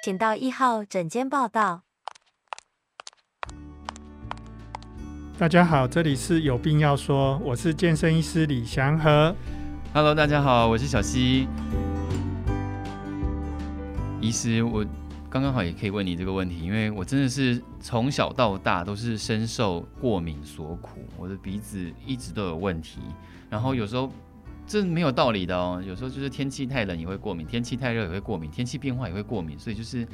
请到一号诊间报到。大家好，这里是有病要说，我是健身医师李祥和。Hello，大家好，我是小溪。医师，我刚刚好也可以问你这个问题，因为我真的是从小到大都是深受过敏所苦，我的鼻子一直都有问题，然后有时候这没有道理的哦，有时候就是天气太冷也会过敏，天气太热也会过敏，天气变化也会过敏，所以就是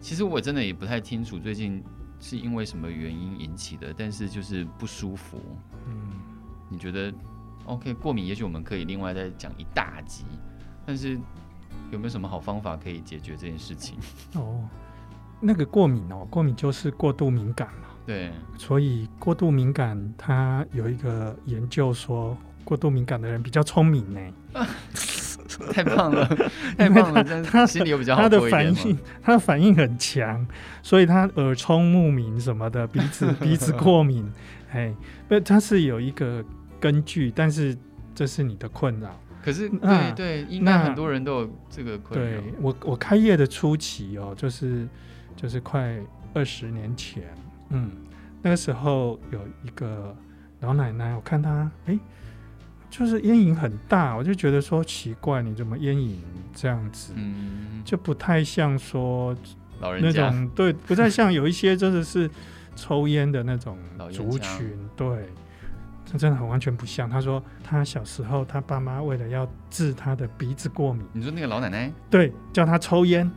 其实我真的也不太清楚最近。是因为什么原因引起的？但是就是不舒服。嗯，你觉得？OK，过敏，也许我们可以另外再讲一大集。但是有没有什么好方法可以解决这件事情？哦，那个过敏哦，过敏就是过度敏感嘛。对，所以过度敏感，它有一个研究说，过度敏感的人比较聪明呢。太棒了，太棒了！他心里有比较好，他的反应，他的反应很强，所以他耳聪目明什么的，鼻子 鼻子过敏，哎，不，他是有一个根据，但是这是你的困扰。可是，对对，应该很多人都有这个困扰。对我，我开业的初期哦，就是就是快二十年前，嗯，那个时候有一个老奶奶，我看她，哎。就是烟瘾很大，我就觉得说奇怪，你怎么烟瘾这样子？嗯，就不太像说老人那种对，不太像有一些真的是抽烟的那种族群，对，这真的很完全不像。他说他小时候他爸妈为了要治他的鼻子过敏，你说那个老奶奶对，叫他抽烟，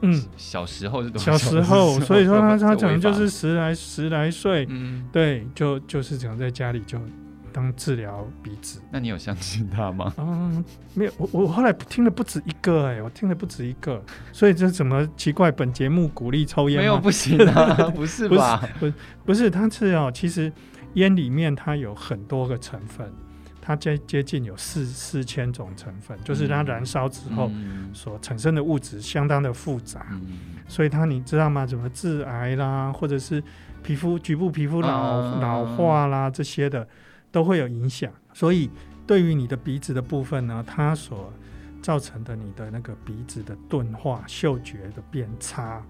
嗯，小时候是小时候，所以说他他可能就是十来十来岁，嗯，对，就就是这样在家里就。当治疗鼻子，那你有相信他吗？嗯，没有，我我后来听了不止一个，哎，我听了不止一个，所以这怎么奇怪？本节目鼓励抽烟？没有，不行啊，不是吧？不是，不是，它是哦，其实烟里面它有很多个成分，它接接近有四四千种成分，就是它燃烧之后所产生的物质相当的复杂，嗯、所以它你知道吗？怎么致癌啦，或者是皮肤局部皮肤老、嗯、老化啦这些的。都会有影响，所以对于你的鼻子的部分呢，它所造成的你的那个鼻子的钝化、嗅觉的变差。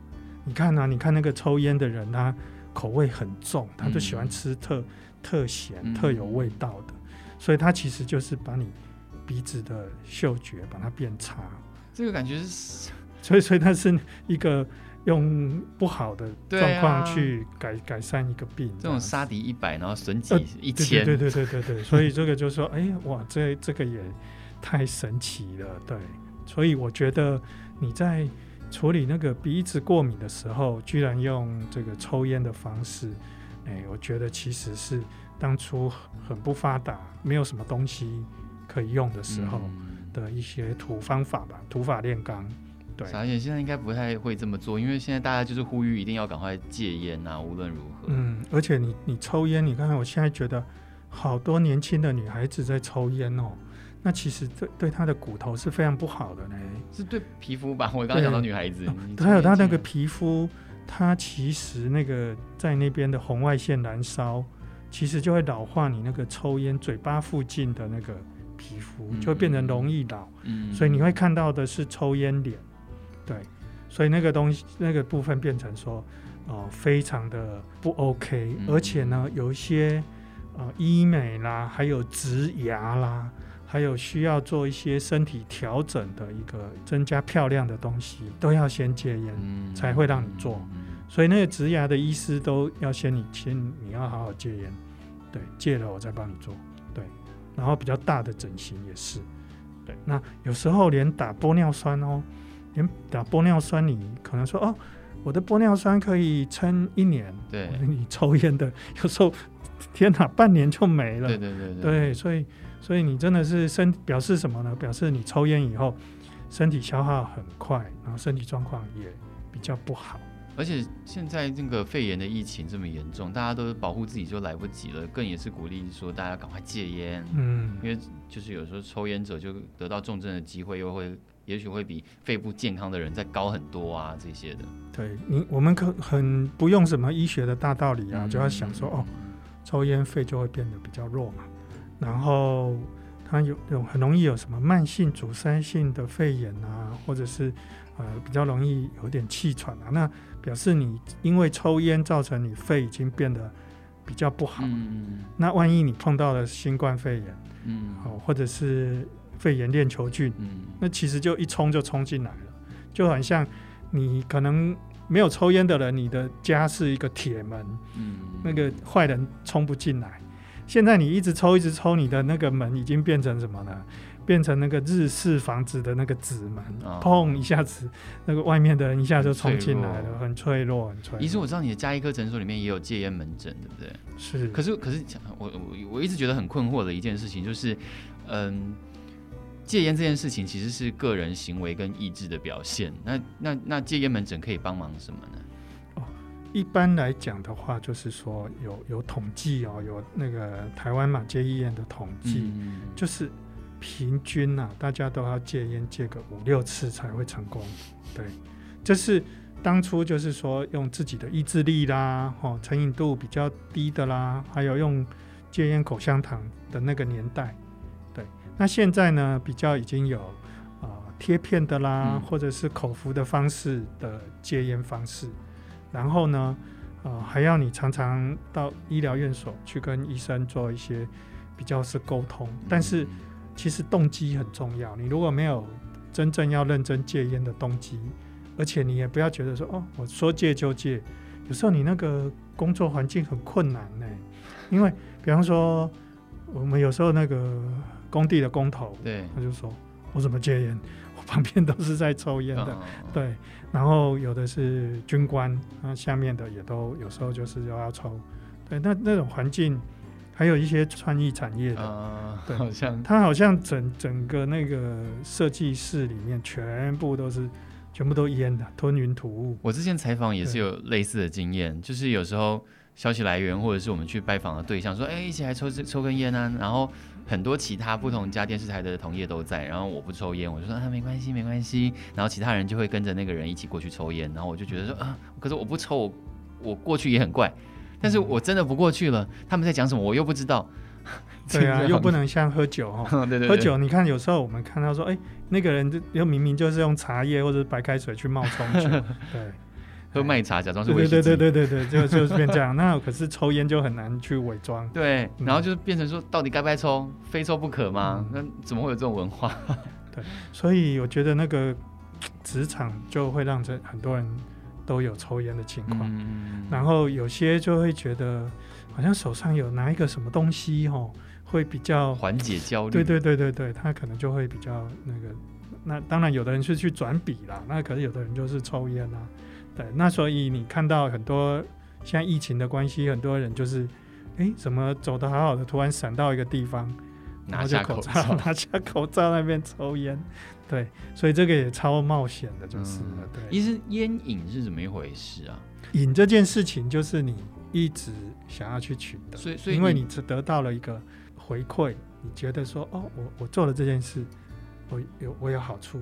你看啊，你看那个抽烟的人，他口味很重，他就喜欢吃特、嗯、特咸、特有味道的，所以他其实就是把你鼻子的嗅觉把它变差。这个感觉是，所以所以它是一个。用不好的状况去改、啊、改善一个病，这种杀敌一百，然后损己一千、呃，对对对对对对，所以这个就是说，哎呀，哇，这这个也太神奇了，对。所以我觉得你在处理那个鼻子过敏的时候，居然用这个抽烟的方式，哎，我觉得其实是当初很不发达，没有什么东西可以用的时候的一些土方法吧，土法炼钢。傻眼，现在应该不太会这么做，因为现在大家就是呼吁一定要赶快戒烟啊，无论如何。嗯，而且你你抽烟，你看看，我现在觉得好多年轻的女孩子在抽烟哦，那其实对对她的骨头是非常不好的呢。是对皮肤吧？我刚刚讲到女孩子，还有她那个皮肤，她其实那个在那边的红外线燃烧，其实就会老化你那个抽烟嘴巴附近的那个皮肤，就会变成容易老。嗯，所以你会看到的是抽烟脸。对，所以那个东西那个部分变成说，哦、呃，非常的不 OK，嗯、而且呢，有一些呃医美啦，还有植牙啦，还有需要做一些身体调整的一个增加漂亮的东西，都要先戒烟，嗯、才会让你做。嗯、所以那个植牙的医师都要先你先你要好好戒烟，对，戒了我再帮你做，对。然后比较大的整形也是，对。那有时候连打玻尿酸哦。连打玻尿酸，你可能说哦，我的玻尿酸可以撑一年。对，你抽烟的有时候，天哪，半年就没了。对对对对。对，所以所以你真的是身表示什么呢？表示你抽烟以后，身体消耗很快，然后身体状况也比较不好。而且现在这个肺炎的疫情这么严重，大家都保护自己就来不及了，更也是鼓励说大家赶快戒烟。嗯，因为就是有时候抽烟者就得到重症的机会又会。也许会比肺部健康的人再高很多啊，这些的。对你，我们可很不用什么医学的大道理啊，嗯、就要想说哦，抽烟肺就会变得比较弱嘛。然后它有有很容易有什么慢性阻塞性的肺炎啊，或者是呃比较容易有点气喘啊，那表示你因为抽烟造成你肺已经变得比较不好。嗯那万一你碰到了新冠肺炎，嗯哦，或者是肺炎链球菌，嗯那其实就一冲就冲进来了，就很像你可能没有抽烟的人，你的家是一个铁门，嗯那个坏人冲不进来。现在你一直抽一直抽，你的那个门已经变成什么呢？变成那个日式房子的那个纸门，哦砰一下子，那个外面的人一下就冲进来了，很很脆弱，很脆弱。医师，我知道你的加医科诊所里面也有戒烟门诊，对不对？是，可是，可是我我我一直觉得很困惑的一件事情就是，嗯，戒烟这件事情其实是个人行为跟意志的表现。那那那戒烟门诊可以帮忙什么呢？哦一般来讲的话，就是说有有统计哦，有那个台湾马偕医院的统计，嗯就是平均啊，大家都要戒烟戒个五六次才会成功。对，就是当初就是说用自己的意志力啦，哦，成瘾度比较低的啦，还有用戒烟口香糖的那个年代。对，那现在呢，比较已经有啊贴片的啦，嗯或者是口服的方式的戒烟方式。然后呢，呃，还要你常常到医疗院所去跟医生做一些比较是沟通，但是其实动机很重要。你如果没有真正要认真戒烟的动机，而且你也不要觉得说哦，我说戒就戒，有时候你那个工作环境很困难呢，因为比方说我们有时候那个工地的工头，对，他就说我怎么戒烟？我旁边都是在抽烟的。哦对，然后有的是军官，那下面的也都有时候就是又要抽，对，那那种环境，还有一些创意产业的，呃，对好像他好像整整个那个设计室里面全部都是全部都烟的，吞云吐雾。我之前采访也是有类似的经验，就是有时候消息来源或者是我们去拜访的对象说，哎，一起来抽抽根烟啊，然后。很多其他不同家电视台的同业都在，然后我不抽烟，我就说啊没关系没关系，然后其他人就会跟着那个人一起过去抽烟，然后我就觉得说啊，可是我不抽，我我过去也很怪，但是我真的不过去了，他们在讲什么我又不知道，对啊，又不能像喝酒 哈，对，对对，喝酒你看有时候我们看到说，哎，那个人就又明明就是用茶叶或者白开水去冒充酒，对。喝麦茶，假装是威士忌。对对对对对对，就就是变这样。那可是抽烟就很难去伪装。对，然后就变成说，到底该不该抽，非抽不可吗？嗯、那怎么会有这种文化？对，所以我觉得那个职场就会让这很多人都有抽烟的情况。嗯、然后有些就会觉得，好像手上有拿一个什么东西哦，会比较缓解焦虑。对对对对对，他可能就会比较那个。那当然，有的人是去转笔啦，那可是有的人就是抽烟啊。对，那所以你看到很多现在疫情的关系，很多人就是，哎，怎么走得好好的，突然闪到一个地方，拿下口罩，拿下口罩那边抽烟，对，所以这个也超冒险的，就是了。嗯、对，其实烟瘾是怎么一回事啊？瘾这件事情就是你一直想要去取得，所以所以因为你只得到了一个回馈，你觉得说，哦，我我做了这件事，我有我有好处，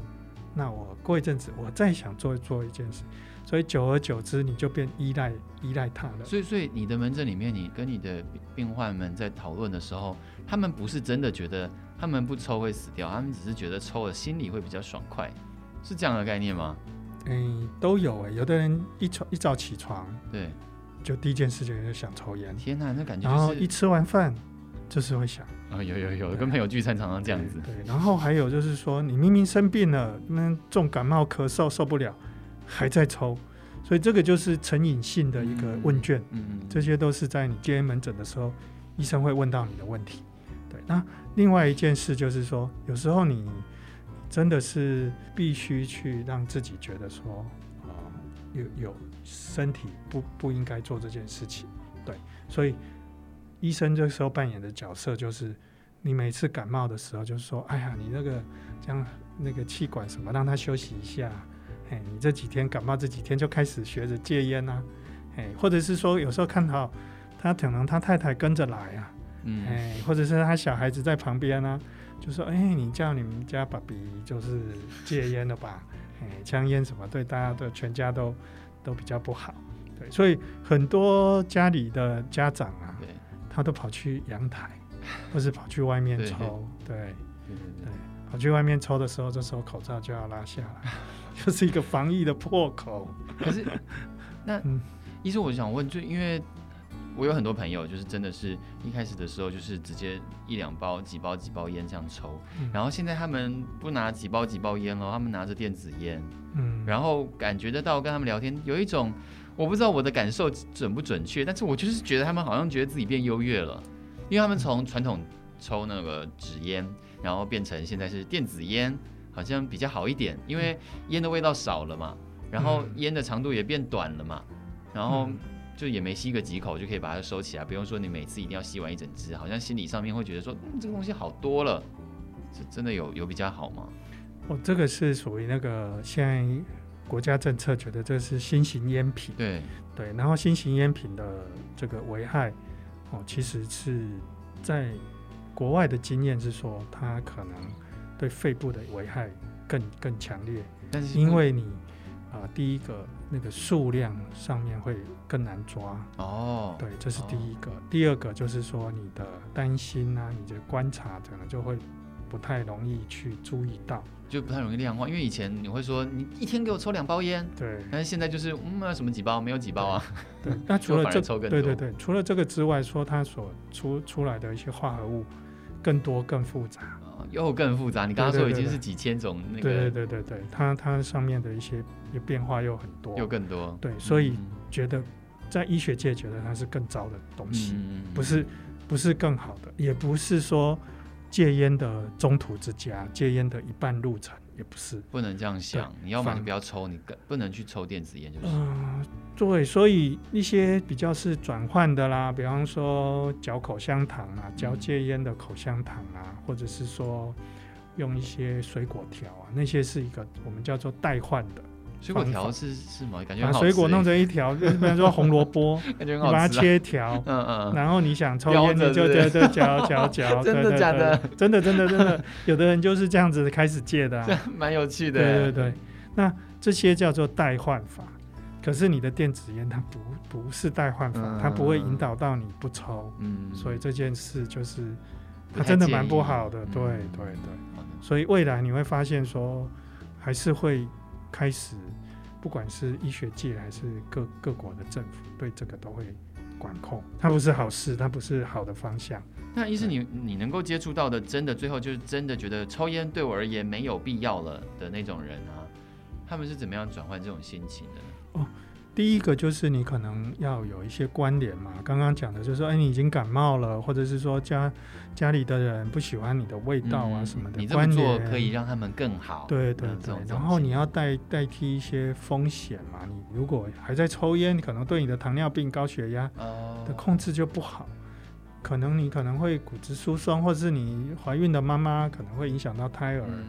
那我过一阵子我再想做做一件事。所以久而久之，你就变依赖依赖他了。所以，所以你的门诊里面，你跟你的病患们在讨论的时候，他们不是真的觉得他们不抽会死掉，他们只是觉得抽了心里会比较爽快，是这样的概念吗？嗯，都有诶、欸。有的人一抽一早起床，对，就第一件事情就想抽烟。天哪，那感觉、就是。然后一吃完饭，就是会想。啊、哦，有有有，跟朋友聚餐常常这样子。对，对，然后还有就是说，你明明生病了，那重感冒咳嗽受不了。还在抽，所以这个就是成瘾性的一个问卷，嗯，嗯，这些都是在你接门诊的时候，医生会问到你的问题。对，那另外一件事就是说，有时候你真的是必须去让自己觉得说，有有身体不不应该做这件事情。对，所以医生这时候扮演的角色就是，你每次感冒的时候，就是说，哎呀，你那个这样那个气管什么，让他休息一下。哎，你这几天感冒，这几天就开始学着戒烟啊，哎，或者是说有时候看到他可能他太太跟着来啊，嗯，哎，或者是他小孩子在旁边、啊，就说，哎，你叫你们家爸比就是戒烟了吧？哎，香烟什么对大家的全家都都比较不好，对，所以很多家里的家长啊，对，他都跑去阳台，或是跑去外面抽，对，对，跑去外面抽的时候，这时候口罩就要拉下来。就是一个防疫的破口。可是，那、嗯、医生，我想问，就因为我有很多朋友，就是真的是一开始的时候，就是直接一两包、几包、几包烟这样抽，嗯、然后现在他们不拿几包、几包烟了，他们拿着电子烟，嗯，然后感觉得到跟他们聊天有一种，我不知道我的感受准不准确，但是我就是觉得他们好像觉得自己变优越了，因为他们从传统抽那个纸烟，然后变成现在是电子烟，好像比较好一点，因为烟的味道少了嘛。然后烟的长度也变短了嘛，然后就也没吸个几口就可以把它收起来，不用说你每次一定要吸完一整支，好像心理上面会觉得说，嗯，这个东西好多了，是真的有有比较好吗？哦，这个是属于那个现在国家政策觉得这是新型烟品，对对，然后新型烟品的这个危害，哦，其实是在国外的经验是说，它可能对肺部的危害更更强烈，但是因为你。啊、呃，第一个那个数量上面会更难抓哦，对，这是第一个。哦、第二个就是说你的担心啊，你的观察可能就会不太容易去注意到，就不太容易量化。因为以前你会说你一天给我抽两包烟，对，但是现在就是嗯，什么几包没有几包啊？对，那 除了这，抽更多对对对，除了这个之外，说它所出出来的一些化合物更多更复杂。又更复杂，你刚刚说已经是几千种那个，对对对对对，它它上面的一些变化又很多，又更多，对，所以觉得在医学界觉得它是更糟的东西，嗯、不是不是更好的，也不是说戒烟的中途之家，戒烟的一半路程。也不是，不能这样想。你要么就不要抽，你更不能去抽电子烟，就是。嗯，对，所以一些比较是转换的啦，比方说嚼口香糖啊，嚼戒烟的口香糖啊，或者是说用一些水果条啊，那些是一个我们叫做代换的。水果条是是吗？感觉把水果弄成一条，比方说红萝卜，你把它切条，嗯嗯，然后你想抽烟，你就就就嚼嚼嚼，真的假的？真的真的真的，有的人就是这样子开始戒的，蛮有趣的。对对对，那这些叫做代换法，可是你的电子烟它不不是代换法，它不会引导到你不抽，嗯，所以这件事就是它真的蛮不好的，对对对，所以未来你会发现说还是会。开始，不管是医学界还是各各国的政府，对这个都会管控。它不是好事，它不是好的方向。那意思，你你能够接触到的，真的最后就是真的觉得抽烟对我而言没有必要了的那种人啊，他们是怎么样转换这种心情的呢？哦。第一个就是你可能要有一些关联嘛，刚刚讲的就是说，哎，你已经感冒了，或者是说家家里的人不喜欢你的味道啊什么的，嗯、你这么做可以让他们更好。对对对，然后你要代代替一些风险嘛，你如果还在抽烟，你可能对你的糖尿病、高血压的控制就不好，可能你可能会骨质疏松，或者是你怀孕的妈妈可能会影响到胎儿，嗯、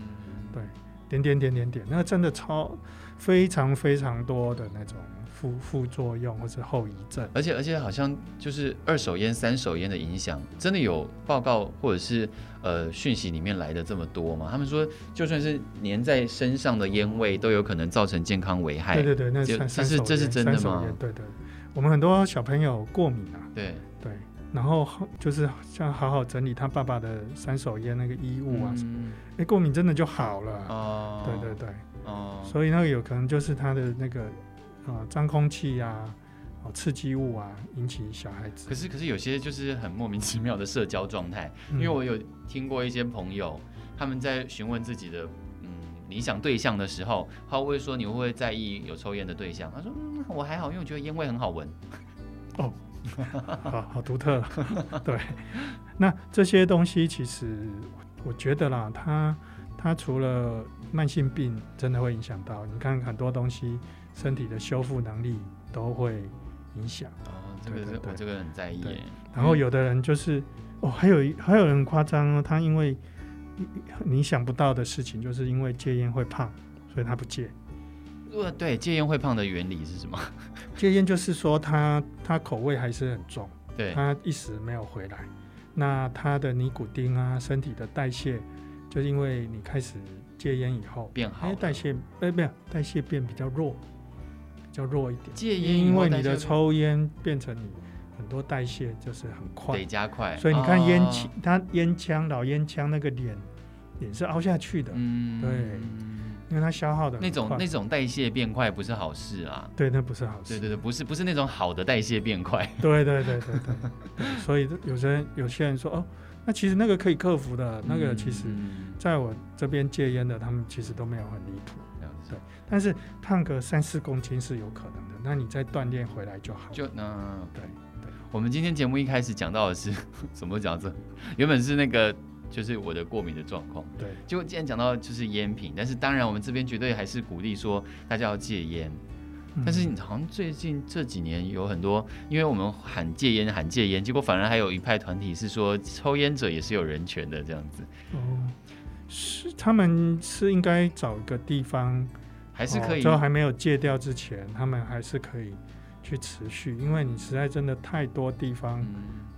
对，点点点点点，那真的超非常非常多的那种。副副作用或者后遗症，而且而且好像就是二手烟、三手烟的影响，真的有报告或者是呃讯息里面来的这么多吗？他们说，就算是粘在身上的烟味，都有可能造成健康危害。对对对，那这是这是真的吗？对对，我们很多小朋友过敏啊，对对，然后就是像好好整理他爸爸的三手烟那个衣物啊什么，哎、嗯，过敏真的就好了。哦，对对对，哦，所以那个有可能就是他的那个。啊，脏空气呀，哦，刺激物啊，引起小孩子。可是，可是有些就是很莫名其妙的社交状态。因为我有听过一些朋友，他们在询问自己的嗯理想对象的时候，他会说：“你会不会在意有抽烟的对象？”他说：“嗯，我还好，因为我觉得烟味很好闻。”哦，好好独特。对，那这些东西其实我觉得啦，它它除了慢性病真的会影响到，你看很多东西。身体的修复能力都会影响哦，这个是我这个很在意。然后有的人就是哦，还有还有人夸张哦，他因为你想不到的事情，就是因为戒烟会胖，所以他不戒。呃，对，戒烟会胖的原理是什么？戒烟就是说他他口味还是很重，对，他一时没有回来，那他的尼古丁啊，身体的代谢，就是因为你开始戒烟以后变好，代谢哎没有代谢变比较弱。比较弱一点，戒烟因为你的抽烟变成你很多代谢就是很快，得加快，所以你看烟枪，它烟枪老烟枪那个脸脸是凹下去的，嗯，对，因为它消耗的那种那种代谢变快不是好事啊。对，那不是好事。对对对，不是不是那种好的代谢变快。对对对对对，对。所以有些人有些人说哦，那其实那个可以克服的，那个其实在我这边戒烟的，他们其实都没有很离谱。对，但是胖个三四公斤是有可能的。那你再锻炼回来就好。就那对对。我们今天节目一开始讲到的是 什么讲这？原本是那个。就是我的过敏的状况，对。结果既然讲到就是烟品，但是当然我们这边绝对还是鼓励说大家要戒烟。嗯、但是你好像最近这几年有很多，因为我们喊戒烟喊戒烟，结果反而还有一派团体是说抽烟者也是有人权的这样子。哦，是他们是应该找一个地方，还是可以？就、哦、还没有戒掉之前，他们还是可以去持续，因为你实在真的太多地方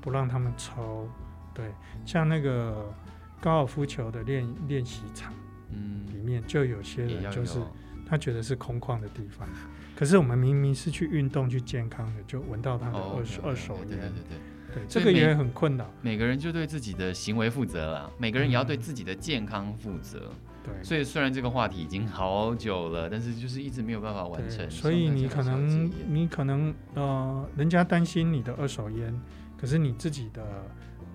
不让他们抽。嗯对，像那个高尔夫球的练练习场，嗯，里面就有些人就是他觉得是空旷的地方，可是我们明明是去运动去健康的，就闻到他的二手二手烟，对对对对，这个也很困扰。每个人就对自己的行为负责了，每个人也要对自己的健康负责。对，所以虽然这个话题已经好久了，但是就是一直没有办法完成。所以你可能你可能呃，人家担心你的二手烟，可是你自己的。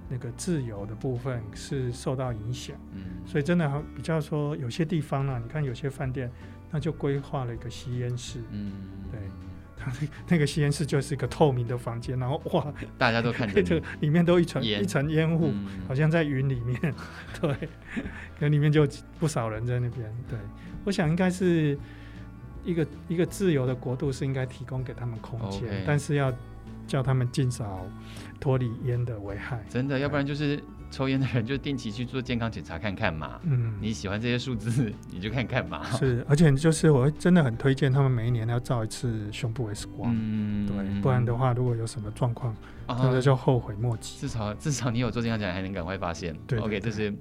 那个自由的部分是受到影响，嗯，所以真的比较说有些地方呢、啊，你看有些饭店，那就规划了一个吸烟室，嗯，对，它那个吸烟室就是一个透明的房间，然后哇，大家都看见，这里面都一层一层烟雾，嗯、好像在云里面，对，可里面就不少人在那边，对，我想应该是一个一个自由的国度是应该提供给他们空间但是要。叫他们尽早脱离烟的危害，真的，要不然就是抽烟的人就定期去做健康检查看看嘛。嗯，你喜欢这些数字，你就看看嘛。是，而且就是我真的很推荐他们每一年要照一次胸部 X 光。嗯，对，不然的话，如果有什么状况，真的就后悔莫及。至少至少你有做健康检查，还能赶快发现。对，，OK，这是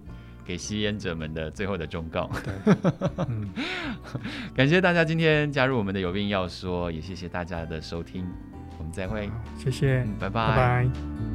给吸烟者们的最后的忠告。对，嗯，感谢大家今天加入我们的有病要说，也谢谢大家的收听。再会，谢谢，拜拜。拜拜。